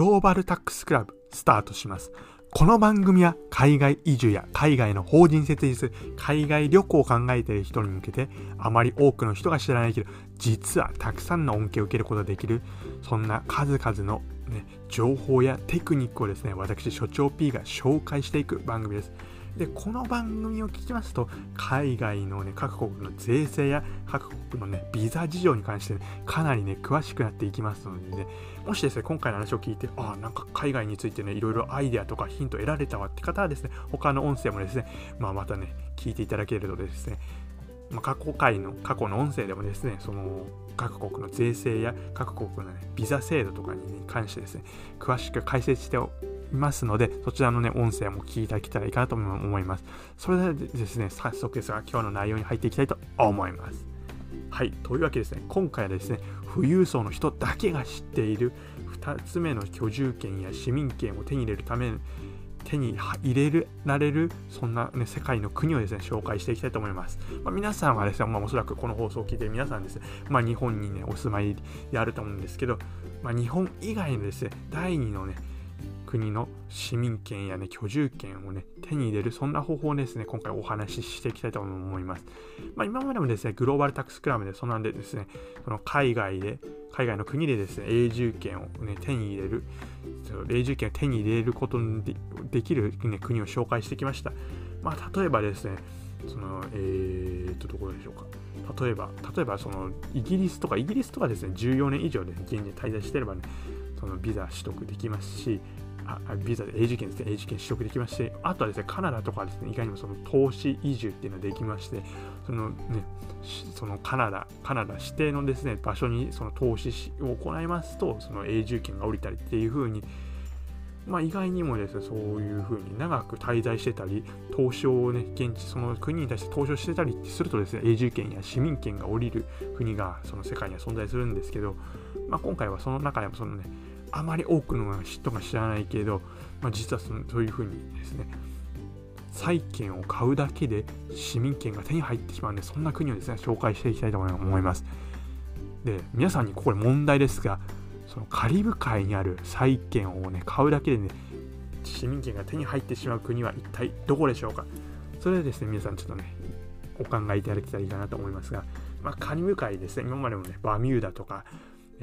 ローバルタックスクラブスタートします。この番組は海外移住や海外の法人設立、海外旅行を考えている人に向けて、あまり多くの人が知らないけど、実はたくさんの恩恵を受けることができる、そんな数々の、ね、情報やテクニックをですね、私、所長 P が紹介していく番組です。でこの番組を聞きますと海外の、ね、各国の税制や各国の、ね、ビザ事情に関して、ね、かなり、ね、詳しくなっていきますのでねもしですね今回の話を聞いてあなんか海外についてねいろいろアイデアとかヒント得られたわって方はですね他の音声もですね、まあ、またね聞いていただけるとですねまあ、過去回の過去の音声でもですねその各国の税制や各国の、ね、ビザ制度とかに関してですね詳しく解説していますので、そちらのね、音声も聞いていただけたらいいかなと思います。それでですね、早速ですが、今日の内容に入っていきたいと思います。はい、というわけでですね、今回はですね、富裕層の人だけが知っている2つ目の居住権や市民権を手に入れるため手に入れられるそんな、ね、世界の国をですね紹介していきたいと思います、まあ、皆さんはですね、まあ、おそらくこの放送を聞いて皆さんですね、まあ、日本にねお住まいであると思うんですけど、まあ、日本以外のですね第2のね国の市民権やね、居住権をね、手に入れる、そんな方法をですね、今回お話ししていきたいと思います。まあ、今までもですね、グローバルタックスクラブで、そんなんでですね、その海外で、海外の国でですね、永住権をね、手に入れる、永住権を手に入れることのできる、ね、国を紹介してきました。まあ、例えばですね、その、えー、っと、どこでしょうか。例えば、例えば、その、イギリスとか、イギリスとかですね、14年以上で現に滞在してればね、そのビザ取得できますし、あビザで永住権ですね、永住権取得できまして、あとはですね、カナダとかですね、いかにもその投資移住っていうのができまして、そのね、そのカナダ、カナダ指定のですね、場所にその投資を行いますと、その永住権が下りたりっていうふうに、まあ、意外にもですね、そういうふうに長く滞在してたり、投資をね、現地、その国に対して投資をしてたりするとですね、永住権や市民権が下りる国がその世界には存在するんですけど、まあ、今回はその中でもそのね、あまり多くの人が知らないけど、まあ、実はそのそういうふうにですね債券を買うだけで市民権が手に入ってしまうんでそんな国をですね紹介していきたいと思います。で皆さんにここで問題ですがそのカリブ海にある債券をね買うだけでね市民権が手に入ってしまう国は一体どこでしょうかそれでですね皆さんちょっとねお考えいただけたらいいかなと思いますが、まあ、カリブ海ですね今までもねバミューダとか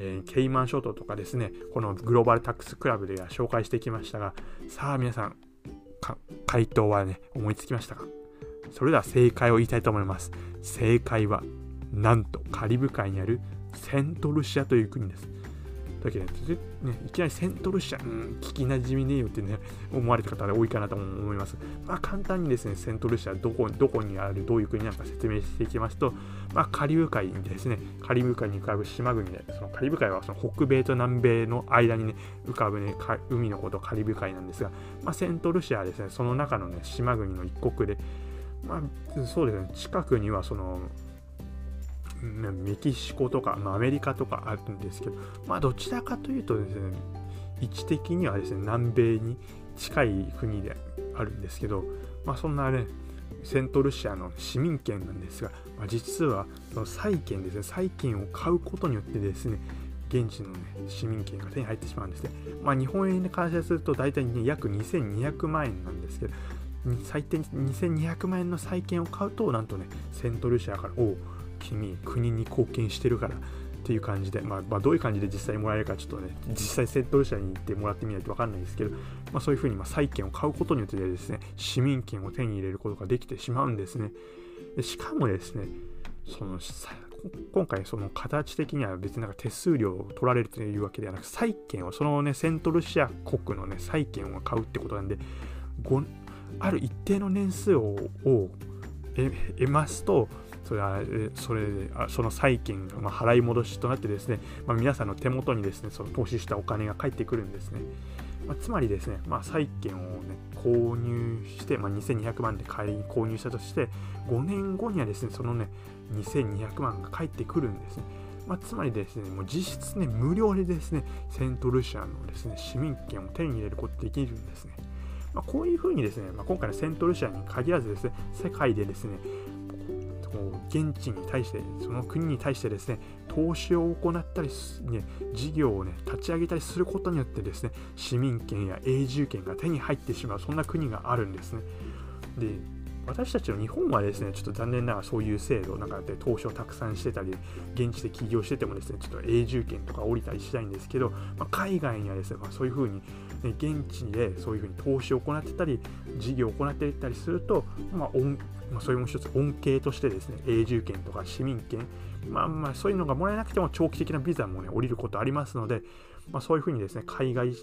えー、ケイマン諸島とかですね、このグローバルタックスクラブでは紹介してきましたが、さあ皆さん、回答はね、思いつきましたか？それでは正解を言いたいと思います。正解は、なんとカリブ海にあるセントルシアという国です。だけど、ね、いきなりセントルシア、うん、聞きなじみねえよってね、思われた方が多いかなと思います。まあ、簡単にですね、セントルシア、どこどこにある、どういう国なのか説明していきますと、まあ、カリブ海ですね、カリブ海に浮かぶ島国で、そのカリブ海はその北米と南米の間にね、浮かぶね、海のことカリブ海なんですが、まあ、セントルシアはですね、その中のね、島国の一国で、まあ、そうですね、近くにはその、メキシコとか、まあ、アメリカとかあるんですけど、まあ、どちらかというとですね、位置的にはですね、南米に近い国であるんですけど、まあ、そんなね、セントルシアの市民権なんですが、まあ、実は債権ですね、債権を買うことによってですね、現地の、ね、市民権が手に入ってしまうんですね。まあ、日本円で換算すると大体、ね、約2200万円なんですけど、最低2200万円の債権を買うと、なんとね、セントルシアからお、お君国に貢献してるからっていう感じで、まあ、まあ、どういう感じで実際もらえるかちょっとね実際セットル社に行ってもらってみないと分かんないですけど、まあ、そういうふうにま債権を買うことによってですね市民権を手に入れることができてしまうんですね。でしかもですねその今回その形的には別になんか手数料を取られるというわけではなく債権をそのねセントルシア国のね債権を買うってことなんである一定の年数を得ますとそれそれその債権がま払い戻しとなってですね、まあ、皆さんの手元にですねその投資したお金が返ってくるんですね。まあ、つまりですね、まあ、債券を、ね、購入して、まあ、2200万で仮に購入したとして、5年後にはですね、そのね、2200万が返ってくるんですね。まあ、つまりですね、もう実質ね、無料でですね、セントルシアのですね、市民権を手に入れることができるんですね。まあ、こういうふうにですね、まあ、今回のセントルシアに限らずですね、世界でですね、こう現地に対してその国に対してですね投資を行ったり、ね、事業をね立ち上げたりすることによってですね市民権や永住権が手に入ってしまうそんな国があるんですね。で私たちの日本はですね、ちょっと残念ながらそういう制度なんかで投資をたくさんしてたり、現地で起業しててもですね、ちょっと永住権とか降りたりしたいんですけど、まあ、海外にはですね、まあ、そういうふうに、ね、現地でそういうふうに投資を行ってたり、事業を行っていったりすると、まあ、まあ、それも一つ恩恵としてですね、永住権とか市民権、まあまあそういうのがもらえなくても長期的なビザもね、降りることありますので、まあ、そういうふうにですね、海外に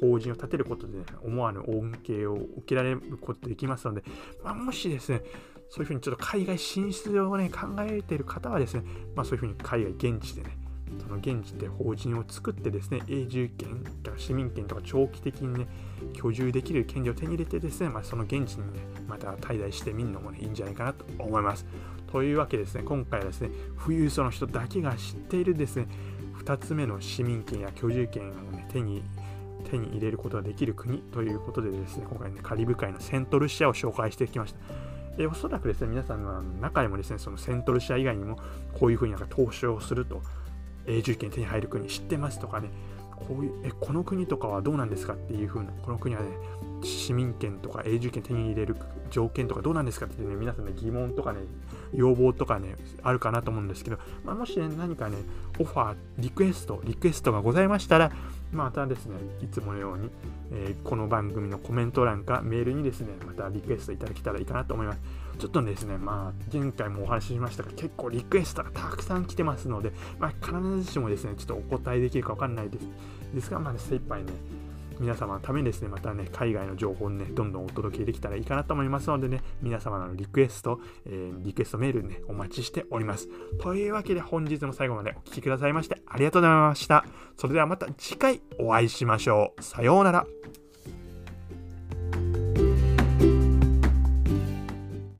法人を立てることで、ね、思わぬ恩恵を受けられることできますので、まあ、もしですね、そういうふうにちょっと海外進出をね、考えている方はですね、まあ、そういうふうに海外現地でね、その現地で法人を作ってですね、永住権とか市民権とか長期的にね、居住できる権利を手に入れてですね、まあ、その現地にね、また滞在してみるのもね、いいんじゃないかなと思います。というわけですね、今回はですね、富裕層の人だけが知っているですね、2つ目の市民権や居住権を、ね、手に手に入れることができる国ということでですね、今回ね、カリブ海のセントルシアを紹介してきました。えおそらくですね、皆さんの中にもですね、そのセントルシア以外にも、こういうふうになんか投資をすると、永住権手に入る国知ってますとかね、こういうえこの国とかはどうなんですかっていうふうな、この国はね、市民権とか永住権手に入れる条件とかどうなんですかってね、皆さんね、疑問とかね、要望とかね、あるかなと思うんですけど、まあ、もしね、何かね、オファー、リクエスト、リクエストがございましたら、またですね、いつものように、えー、この番組のコメント欄かメールにですね、またリクエストいただけたらいいかなと思います。ちょっとですね、まあ、前回もお話ししましたが、結構リクエストがたくさん来てますので、まあ、必ずしもですね、ちょっとお答えできるかわかんないです。ですが、まあ、ね、精一杯ね、皆様のためにですね、またね、海外の情報をね、どんどんお届けできたらいいかなと思いますのでね、皆様のリクエスト、えー、リクエストメールね、お待ちしております。というわけで本日の最後までお聴きくださいましてありがとうございました。それではまた次回お会いしましょう。さようなら。